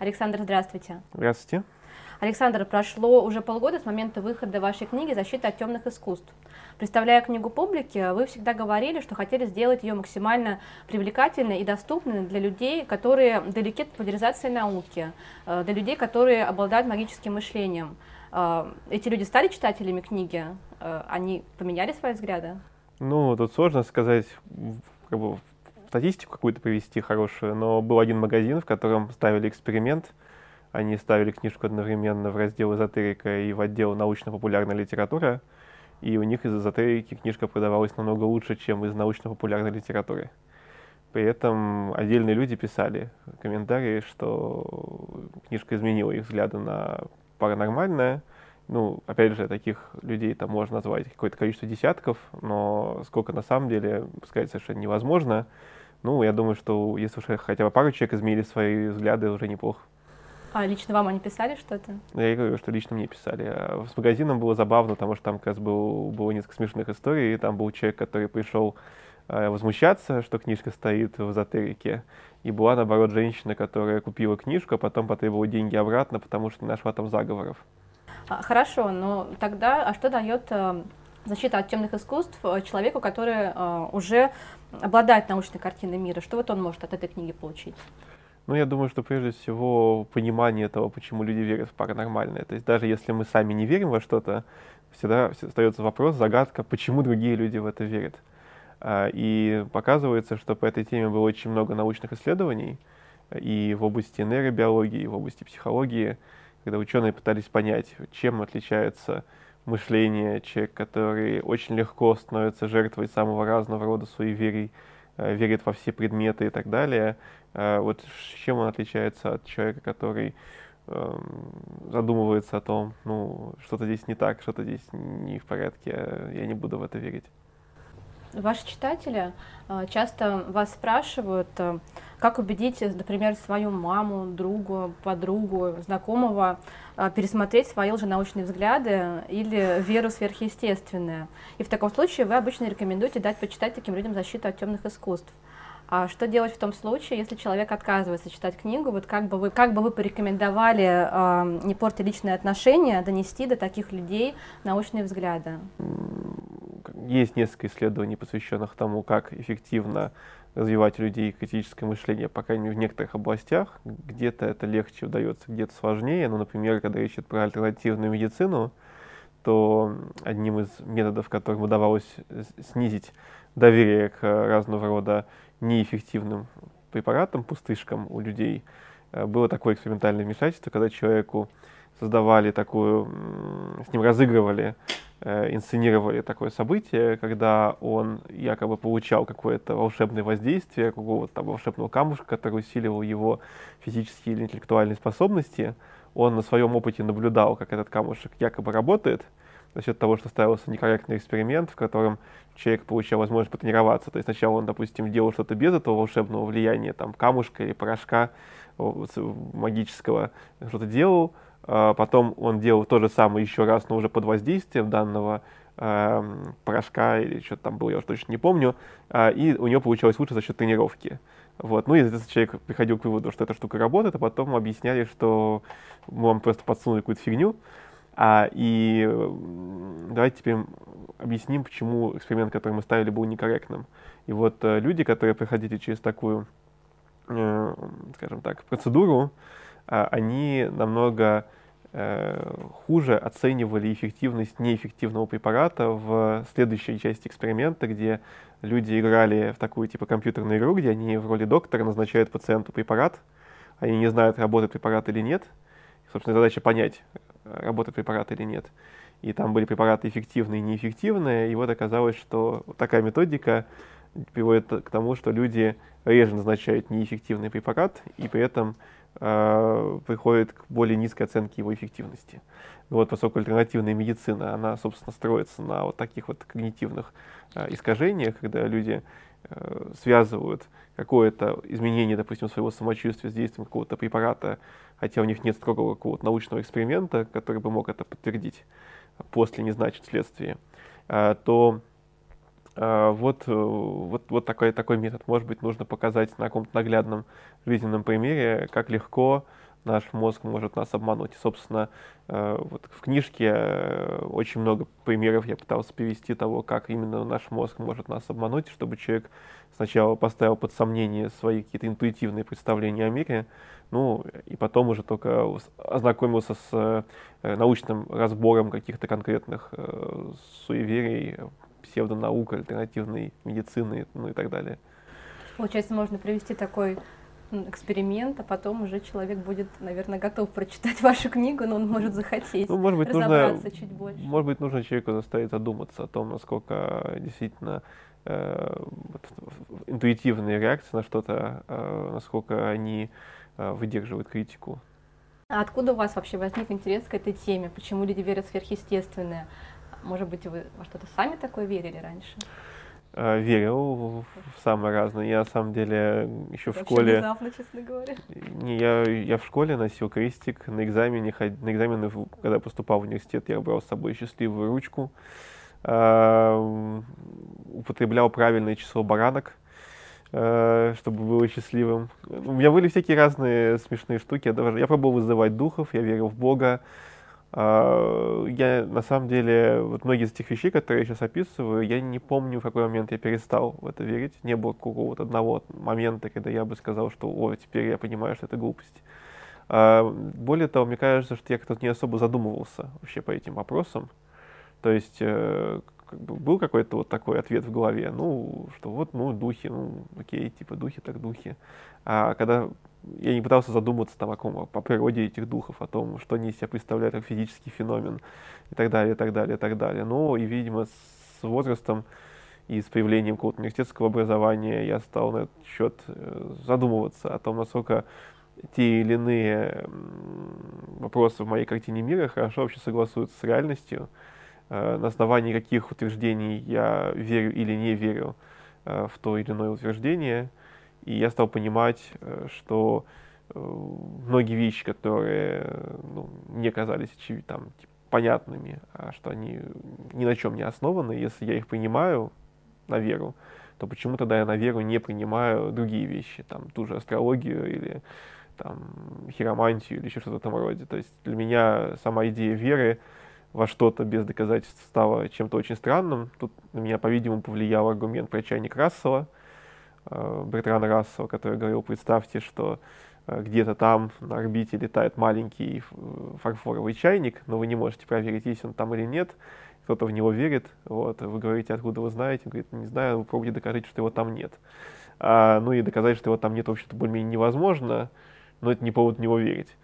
Александр, здравствуйте. Здравствуйте. Александр, прошло уже полгода с момента выхода вашей книги «Защита от темных искусств». Представляя книгу публике, вы всегда говорили, что хотели сделать ее максимально привлекательной и доступной для людей, которые далеки от популяризации науки, э, для людей, которые обладают магическим мышлением. Э, эти люди стали читателями книги? Э, они поменяли свои взгляды? Ну, тут сложно сказать, как бы, статистику какую-то привести хорошую, но был один магазин, в котором ставили эксперимент – они ставили книжку одновременно в раздел эзотерика и в отдел научно-популярная литература, и у них из эзотерики книжка продавалась намного лучше, чем из научно-популярной литературы. При этом отдельные люди писали комментарии, что книжка изменила их взгляды на паранормальное. Ну, опять же, таких людей там можно назвать какое-то количество десятков, но сколько на самом деле, сказать совершенно невозможно. Ну, я думаю, что если уж хотя бы пару человек изменили свои взгляды, уже неплохо. А лично вам они писали что-то? Я говорю, что лично мне писали. А с магазином было забавно, потому что там как раз был, было несколько смешных историй. И там был человек, который пришел э, возмущаться, что книжка стоит в эзотерике. И была, наоборот, женщина, которая купила книжку, а потом потребовала деньги обратно, потому что не нашла там заговоров. А, хорошо, но тогда, а что дает э, защита от темных искусств э, человеку, который э, уже обладает научной картиной мира? Что вот он может от этой книги получить? Ну, я думаю, что прежде всего понимание того, почему люди верят в паранормальное. То есть даже если мы сами не верим во что-то, всегда остается вопрос, загадка, почему другие люди в это верят. А, и показывается, что по этой теме было очень много научных исследований и в области нейробиологии, и в области психологии, когда ученые пытались понять, чем отличается мышление человека, который очень легко становится жертвой самого разного рода суеверий, Э, верит во все предметы и так далее. Э, вот чем он отличается от человека, который эм, задумывается о том, ну, что-то здесь не так, что-то здесь не в порядке, я не буду в это верить. Ваши читатели э, часто вас спрашивают, как убедить, например, свою маму, другу, подругу, знакомого пересмотреть свои лженаучные взгляды или веру сверхъестественное. И в таком случае вы обычно рекомендуете дать почитать таким людям защиту от темных искусств. А что делать в том случае, если человек отказывается читать книгу? Вот как бы вы, как бы вы порекомендовали э, не портить личные отношения, донести до таких людей научные взгляды? Есть несколько исследований, посвященных тому, как эффективно развивать людей критическое мышление, по крайней мере, в некоторых областях. Где-то это легче удается, где-то сложнее. Ну, например, когда речь идет про альтернативную медицину, то одним из методов, которым удавалось снизить доверие к разного рода неэффективным препаратам, пустышкам у людей, э, было такое экспериментальное вмешательство, когда человеку создавали такую, с ним разыгрывали, инсценировали такое событие, когда он якобы получал какое-то волшебное воздействие, какого-то там волшебного камушка, который усиливал его физические или интеллектуальные способности. Он на своем опыте наблюдал, как этот камушек якобы работает, за счет того, что ставился некорректный эксперимент, в котором человек получал возможность потренироваться. То есть сначала он, допустим, делал что-то без этого волшебного влияния, там, камушка или порошка магического, что-то делал, потом он делал то же самое еще раз, но уже под воздействием данного э, порошка или что-то там было, я уже точно не помню, э, и у него получалось лучше за счет тренировки. Вот. Ну и этот человек приходил к выводу, что эта штука работает, а потом объясняли, что вам просто подсунули какую-то фигню, а, и давайте теперь объясним, почему эксперимент, который мы ставили, был некорректным. И вот э, люди, которые проходили через такую, э, скажем так, процедуру, они намного э, хуже оценивали эффективность неэффективного препарата в следующей части эксперимента, где люди играли в такую типа компьютерную игру, где они в роли доктора назначают пациенту препарат, они не знают, работает препарат или нет. Собственно, задача понять, работает препарат или нет. И там были препараты эффективные и неэффективные, и вот оказалось, что такая методика приводит к тому, что люди реже назначают неэффективный препарат, и при этом э, приходят к более низкой оценке его эффективности. Вот, поскольку альтернативная медицина, она, собственно, строится на вот таких вот когнитивных э, искажениях, когда люди э, связывают какое-то изменение, допустим, своего самочувствия с действием какого-то препарата, хотя у них нет строгого какого-то научного эксперимента, который бы мог это подтвердить после, не значит следствие, э, то вот, э, вот, вот такой, такой метод. Может быть, нужно показать на каком-то наглядном жизненном примере, как легко наш мозг может нас обмануть. И, собственно, э, вот в книжке э, очень много примеров я пытался привести того, как именно наш мозг может нас обмануть, чтобы человек сначала поставил под сомнение свои какие-то интуитивные представления о мире, ну, и потом уже только ознакомился с научным разбором каких-то конкретных суеверий, псевдонаук, альтернативной медицины, ну и так далее. Получается, можно привести такой эксперимент, а потом уже человек будет, наверное, готов прочитать вашу книгу, но он может захотеть ну, может быть, разобраться нужно, чуть больше. Может быть, нужно человеку заставить задуматься о том, насколько действительно э, интуитивные реакции на что-то, э, насколько они э, выдерживают критику. А откуда у вас вообще возник интерес к этой теме? Почему люди верят в сверхъестественное? Может быть, вы во что-то сами такое верили раньше? Э, верил в самое разное. Я, на самом деле, еще в школе... Внезапно, честно говоря. Не, я, я в школе носил крестик. На экзамене, на экзамены, когда поступал в университет, я брал с собой счастливую ручку. Э, употреблял правильное число баранок, э, чтобы было счастливым. У меня были всякие разные смешные штуки. Я, даже, я пробовал вызывать духов, я верил в Бога. А, я, на самом деле, вот многие из этих вещей, которые я сейчас описываю, я не помню, в какой момент я перестал в это верить. Не было какого-то одного момента, когда я бы сказал, что, о, теперь я понимаю, что это глупость. А, более того, мне кажется, что я как-то не особо задумывался вообще по этим вопросам. То есть, э, как бы был какой-то вот такой ответ в голове, ну, что вот, ну, духи, ну, окей, типа духи так духи. А когда я не пытался задумываться там о ком, по природе этих духов, о том, что они из себя представляют как физический феномен и так далее, и так далее, и так далее. Но и, видимо, с возрастом и с появлением какого-то университетского образования я стал на этот счет э, задумываться о том, насколько те или иные вопросы в моей картине мира хорошо вообще согласуются с реальностью, на основании каких утверждений я верю или не верю э, в то или иное утверждение – и я стал понимать, э, что э, многие вещи, которые ну, мне казались очевидно, там, типа, понятными, а что они ни на чем не основаны, если я их принимаю на веру, то почему тогда я на веру не принимаю другие вещи, там, ту же астрологию или там, хиромантию или еще что-то в этом роде. То есть для меня сама идея веры во что-то без доказательств стала чем-то очень странным. Тут на меня, по-видимому, повлиял аргумент про чайник Рассела — Э, Бертрана Рассела, который говорил, представьте, что э, где-то там на орбите летает маленький фарфоровый чайник, но вы не можете проверить, есть он там или нет. Кто-то в него верит, вот, вы говорите, откуда вы знаете, он говорит, не знаю, вы пробуйте доказать, что его там нет. А, ну и доказать, что его там нет, в общем-то, более-менее невозможно, но это не повод в него верить.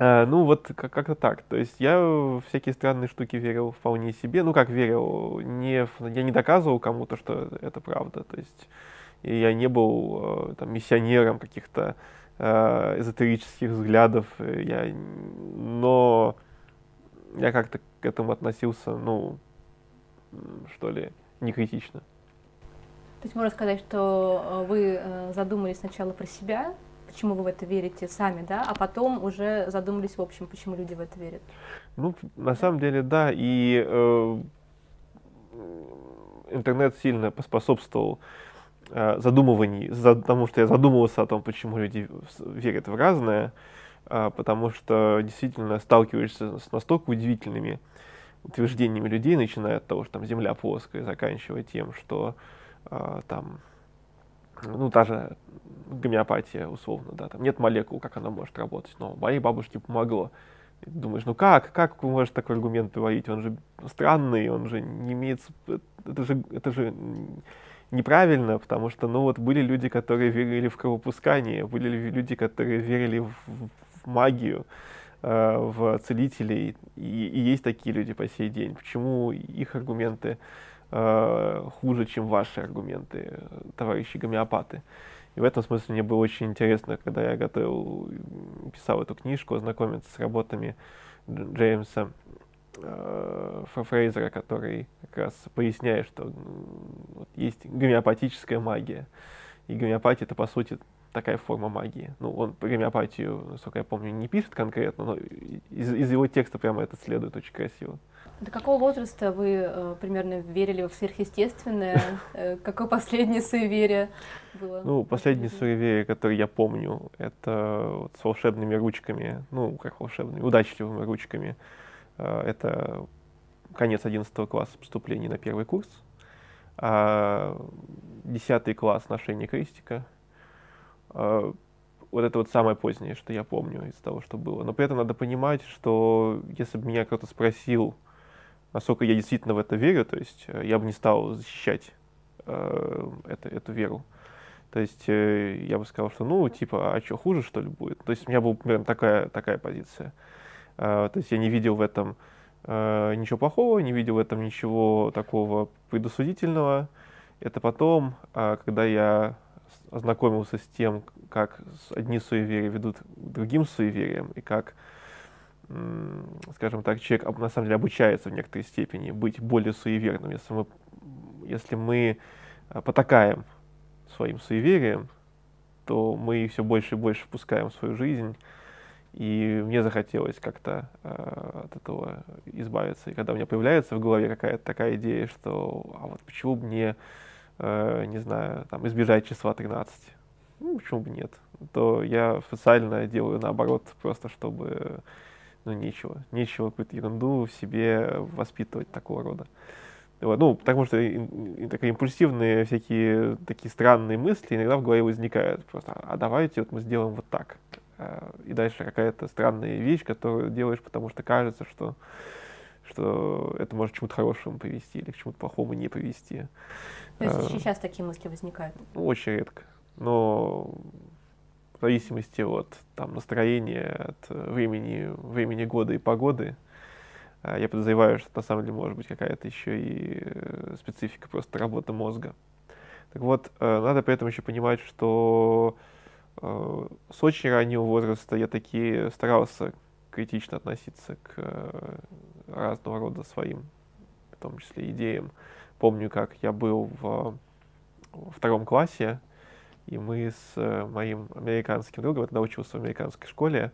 А, ну вот как-то так. То есть я в всякие странные штуки верил вполне себе. Ну как верил, не, я не доказывал кому-то, что это правда. То есть я не был э, там, миссионером каких-то э, эзотерических взглядов. Я, но я как-то к этому относился, ну, что ли, не критично. То есть можно сказать, что э, вы э, задумались сначала про себя, почему вы в это верите сами, да, а потом уже задумались в общем, почему люди в это верят. Ну, на самом деле, да, и э, интернет сильно поспособствовал э, задумыванию, за, потому что я задумывался о том, почему люди верят в разное, э, потому что действительно сталкиваешься с настолько удивительными утверждениями людей, начиная от того, что там Земля плоская, заканчивая тем, что э, там ну, та же гомеопатия, условно, да, там нет молекул, как она может работать, но моей бабушке помогло. И думаешь, ну как, как вы можете такой аргумент приводить, он же странный, он же не имеет, это же, это же неправильно, потому что, ну вот, были люди, которые верили в кровопускание, были люди, которые верили в, в магию, э, в целителей, и, и есть такие люди по сей день. Почему их аргументы э, хуже, чем ваши аргументы, товарищи гомеопаты. И в этом смысле мне было очень интересно, когда я готовил, писал эту книжку, ознакомиться с работами Джеймса э, Фрейзера, который как раз поясняет, что вот, есть гомеопатическая магия. И гомеопатия это, по сути, такая форма магии. Ну, он гомеопатию, насколько я помню, не пишет конкретно, но из, из его текста прямо это следует очень красиво. До какого возраста вы э, примерно верили в сверхъестественное? Э, какое последнее суеверие было? Ну, последнее суеверие, которое я помню, это вот с волшебными ручками, ну, как волшебными, удачливыми ручками. Э, это конец 11 класса поступления на первый курс, а 10 класс ношения крестика. А, вот это вот самое позднее, что я помню из того, что было. Но при этом надо понимать, что если бы меня кто-то спросил, насколько я действительно в это верю, то есть э, я бы не стал защищать э, это, эту веру. То есть э, я бы сказал, что ну, типа, а что, хуже, что ли, будет? То есть у меня была примерно такая, такая позиция. Э, то есть я не видел в этом э, ничего плохого, не видел в этом ничего такого предусудительного. Это потом, э, когда я ознакомился с тем, как одни суеверия ведут к другим суевериям, и как скажем так, человек на самом деле обучается в некоторой степени быть более суеверным. Если мы, если мы а, потакаем своим суеверием, то мы все больше и больше впускаем в свою жизнь. И мне захотелось как-то э, от этого избавиться. И когда у меня появляется в голове какая-то такая идея, что а вот почему бы мне, э, не знаю, там, избежать числа 13, ну, почему бы нет, то я специально делаю наоборот, просто чтобы ну, нечего. Нечего какую-то ерунду в себе воспитывать такого рода. Вот, ну, потому что и, и, такие импульсивные всякие такие странные мысли иногда в голове возникают. Просто, а давайте вот мы сделаем вот так. И дальше какая-то странная вещь, которую делаешь, потому что кажется, что, что это может к чему-то хорошему привести или к чему-то плохому не привести. То есть а, сейчас такие мысли возникают? Ну, очень редко. Но в зависимости от там, настроения, от времени, времени года и погоды. А, я подозреваю, что на самом деле может быть какая-то еще и э, специфика просто работы мозга. Так вот, э, надо при этом еще понимать, что э, с очень раннего возраста я таки старался критично относиться к разного рода своим, в том числе идеям. Помню, как я был в, во втором классе, и мы с э, моим американским другом, я тогда учился в американской школе,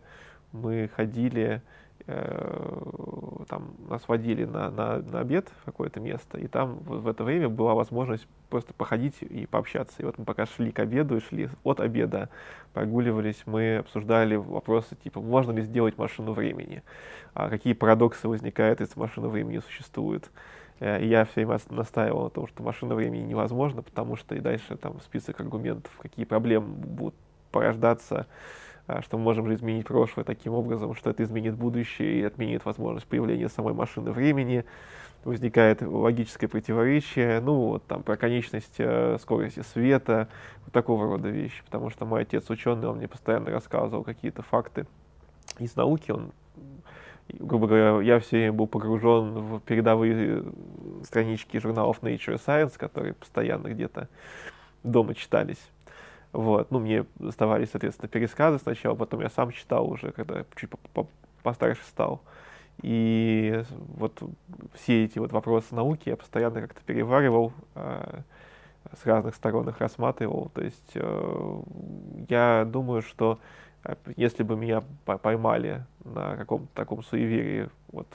мы ходили, э, там нас водили на, на, на обед в какое-то место, и там в, это время была возможность просто походить и пообщаться. И вот мы пока шли к обеду и шли от обеда, прогуливались, мы обсуждали вопросы типа, можно ли сделать машину времени, а какие парадоксы возникают, если машина времени существует. Э, и я все время настаивал на том, что машина времени невозможно, потому что и дальше там список аргументов, какие проблемы будут порождаться, э, что мы можем же изменить прошлое таким образом, что это изменит будущее и отменит возможность появления самой машины времени. Возникает логическое противоречие, ну, вот там про конечность э, скорости света, вот такого рода вещи. Потому что мой отец ученый, он мне постоянно рассказывал какие-то факты из науки, он грубо говоря, я все время был погружен в передовые странички журналов Nature Science, которые постоянно где-то дома читались. Вот. Ну, мне оставались, соответственно, пересказы сначала, потом я сам читал уже, когда чуть постарше стал. И вот все эти вот вопросы науки я постоянно как-то переваривал, э, с разных сторон их рассматривал. То есть э, я думаю, что а если бы меня поймали на каком-то таком суеверии, вот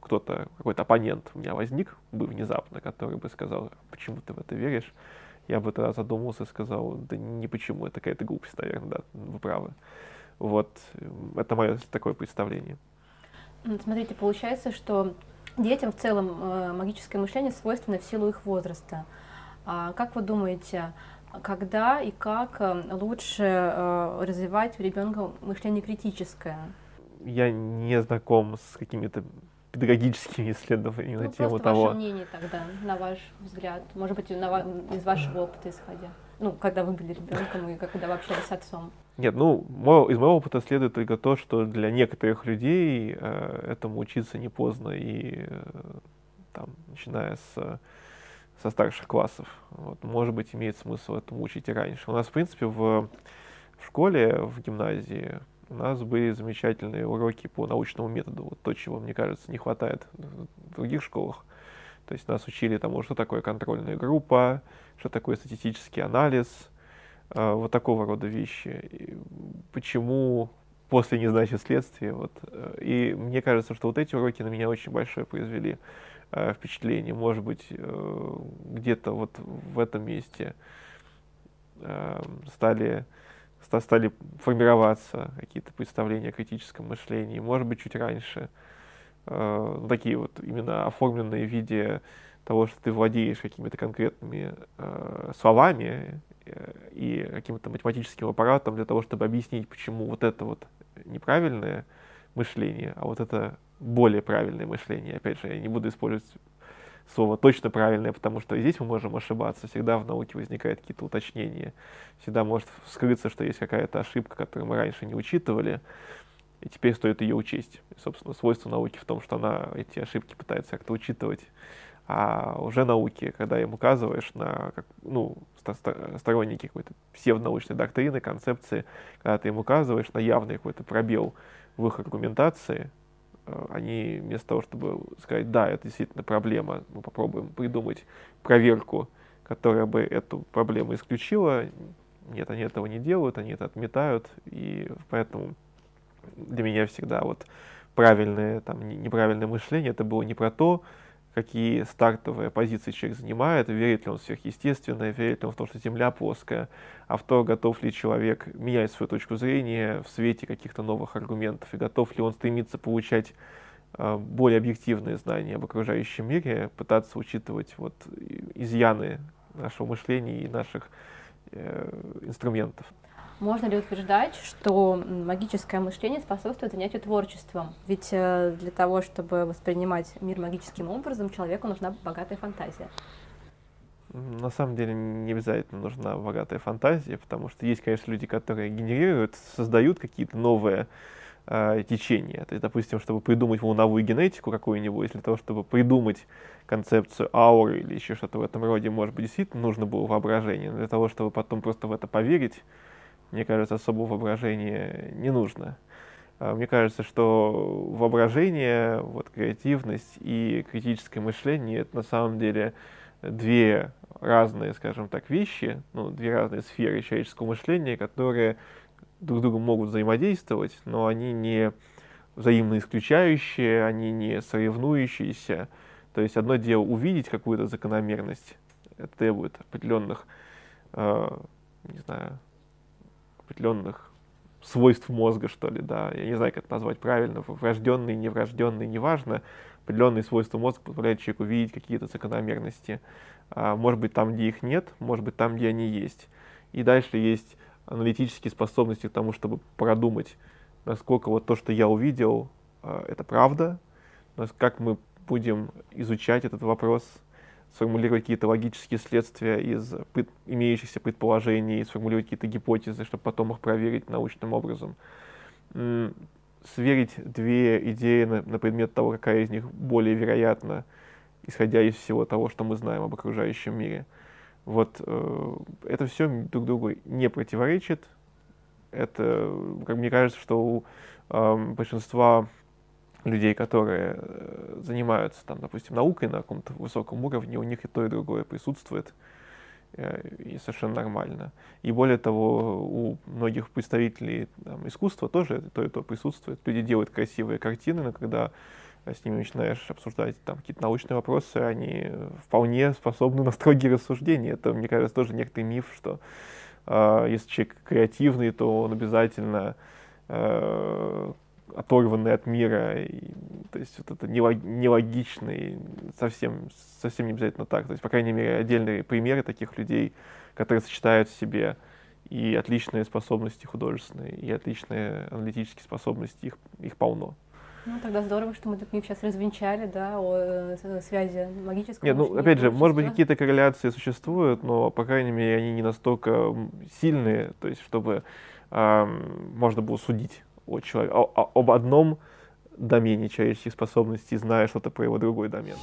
кто-то, какой-то оппонент у меня возник бы внезапно, который бы сказал, почему ты в это веришь, я бы тогда задумался и сказал, да не почему, это какая-то глупость, наверное, да, вы правы. Вот, это мое такое представление. Смотрите, получается, что детям в целом э, магическое мышление свойственно в силу их возраста. А как вы думаете, когда и как э, лучше э, развивать у ребенка мышление критическое? Я не знаком с какими-то педагогическими исследованиями ну, на тему того. Ваше мнение тогда, на ваш взгляд, может быть, на, из вашего опыта исходя. Ну, когда вы были ребенком и когда вы общались с отцом. Нет, ну, мой, из моего опыта следует только то, что для некоторых людей э, этому учиться не поздно и э, там, начиная с со старших классов. Вот, может быть, имеет смысл этому учить и раньше. У нас, в принципе, в, в школе, в гимназии у нас были замечательные уроки по научному методу. Вот то, чего, мне кажется, не хватает в других школах. То есть нас учили тому, что такое контрольная группа, что такое статистический анализ, э, вот такого рода вещи. И почему после не значит. Вот. И мне кажется, что вот эти уроки на меня очень большое произвели э, впечатление. Может быть, э, где-то вот в этом месте э, стали, стали формироваться какие-то представления о критическом мышлении. Может быть, чуть раньше. Э, такие вот именно оформленные в виде того, что ты владеешь какими-то конкретными э, словами э, и каким-то математическим аппаратом для того, чтобы объяснить, почему вот это вот неправильное мышление, а вот это более правильное мышление. Опять же, я не буду использовать слово точно правильное, потому что здесь мы можем ошибаться. Всегда в науке возникают какие-то уточнения. Всегда может вскрыться, что есть какая-то ошибка, которую мы раньше не учитывали, и теперь стоит ее учесть. И, собственно, свойство науки в том, что она эти ошибки пытается как-то учитывать. А уже науки, когда им указываешь на как, ну, сторонники какой-то псевдонаучной доктрины, концепции, когда ты им указываешь на явный какой-то пробел в их аргументации, они вместо того, чтобы сказать, да, это действительно проблема, мы попробуем придумать проверку, которая бы эту проблему исключила, нет, они этого не делают, они это отметают, и поэтому для меня всегда вот правильное, там, неправильное мышление, это было не про то, какие стартовые позиции человек занимает, верит ли он в сверхъестественное, верит ли он в то, что Земля плоская, а в то, готов ли человек менять свою точку зрения в свете каких-то новых аргументов, и готов ли он стремиться получать э, более объективные знания об окружающем мире, пытаться учитывать вот изъяны нашего мышления и наших э, инструментов. Можно ли утверждать, что магическое мышление способствует занятию творчеством? Ведь э, для того, чтобы воспринимать мир магическим образом, человеку нужна богатая фантазия. На самом деле не обязательно нужна богатая фантазия, потому что есть, конечно, люди, которые генерируют, создают какие-то новые э, течения. То есть, допустим, чтобы придумать волновую генетику какую-нибудь, для того, чтобы придумать концепцию ауры или еще что-то в этом роде, может быть, действительно нужно было воображение. Но для того, чтобы потом просто в это поверить, мне кажется, особого воображения не нужно. А, мне кажется, что воображение, вот, креативность и критическое мышление — это на самом деле две разные, скажем так, вещи, ну, две разные сферы человеческого мышления, которые друг с другом могут взаимодействовать, но они не взаимно исключающие, они не соревнующиеся. То есть одно дело увидеть какую-то закономерность, это требует определенных, э, не знаю, определенных свойств мозга, что ли, да, я не знаю, как это назвать правильно, врожденные, неврожденные, неважно, определенные свойства мозга позволяют человеку видеть какие-то закономерности, а, может быть, там, где их нет, может быть, там, где они есть. И дальше есть аналитические способности к тому, чтобы продумать, насколько вот то, что я увидел, а, это правда, как мы будем изучать этот вопрос, сформулировать какие-то логические следствия из пред, имеющихся предположений, сформулировать какие-то гипотезы, чтобы потом их проверить научным образом. Сверить две идеи на, на предмет того, какая из них более вероятна, исходя из всего того, что мы знаем об окружающем мире. Вот э, это все друг другу не противоречит. Это, как мне кажется, что у э, большинства людей, которые э, занимаются, там, допустим, наукой на каком-то высоком уровне, у них и то, и другое присутствует, э, и совершенно нормально. И более того, у многих представителей там, искусства тоже то и то присутствует. Люди делают красивые картины, но когда с ними начинаешь обсуждать там какие-то научные вопросы, они вполне способны на строгие рассуждения. Это, мне кажется, тоже некоторый миф, что э, если человек креативный, то он обязательно э, оторванный от мира, и, то есть вот это нелогичный, совсем, совсем не обязательно так. То есть, по крайней мере, отдельные примеры таких людей, которые сочетают в себе и отличные способности художественные, и отличные аналитические способности, их, их полно. Ну, тогда здорово, что мы этот миф сейчас развенчали, да, о э, связи магического Нет, ну, опять же, может быть, какие-то корреляции существуют, но, по крайней мере, они не настолько сильные, то есть, чтобы э, можно было судить о человеке, о, о, об одном домене человеческих способностей, зная что-то про его другой домен.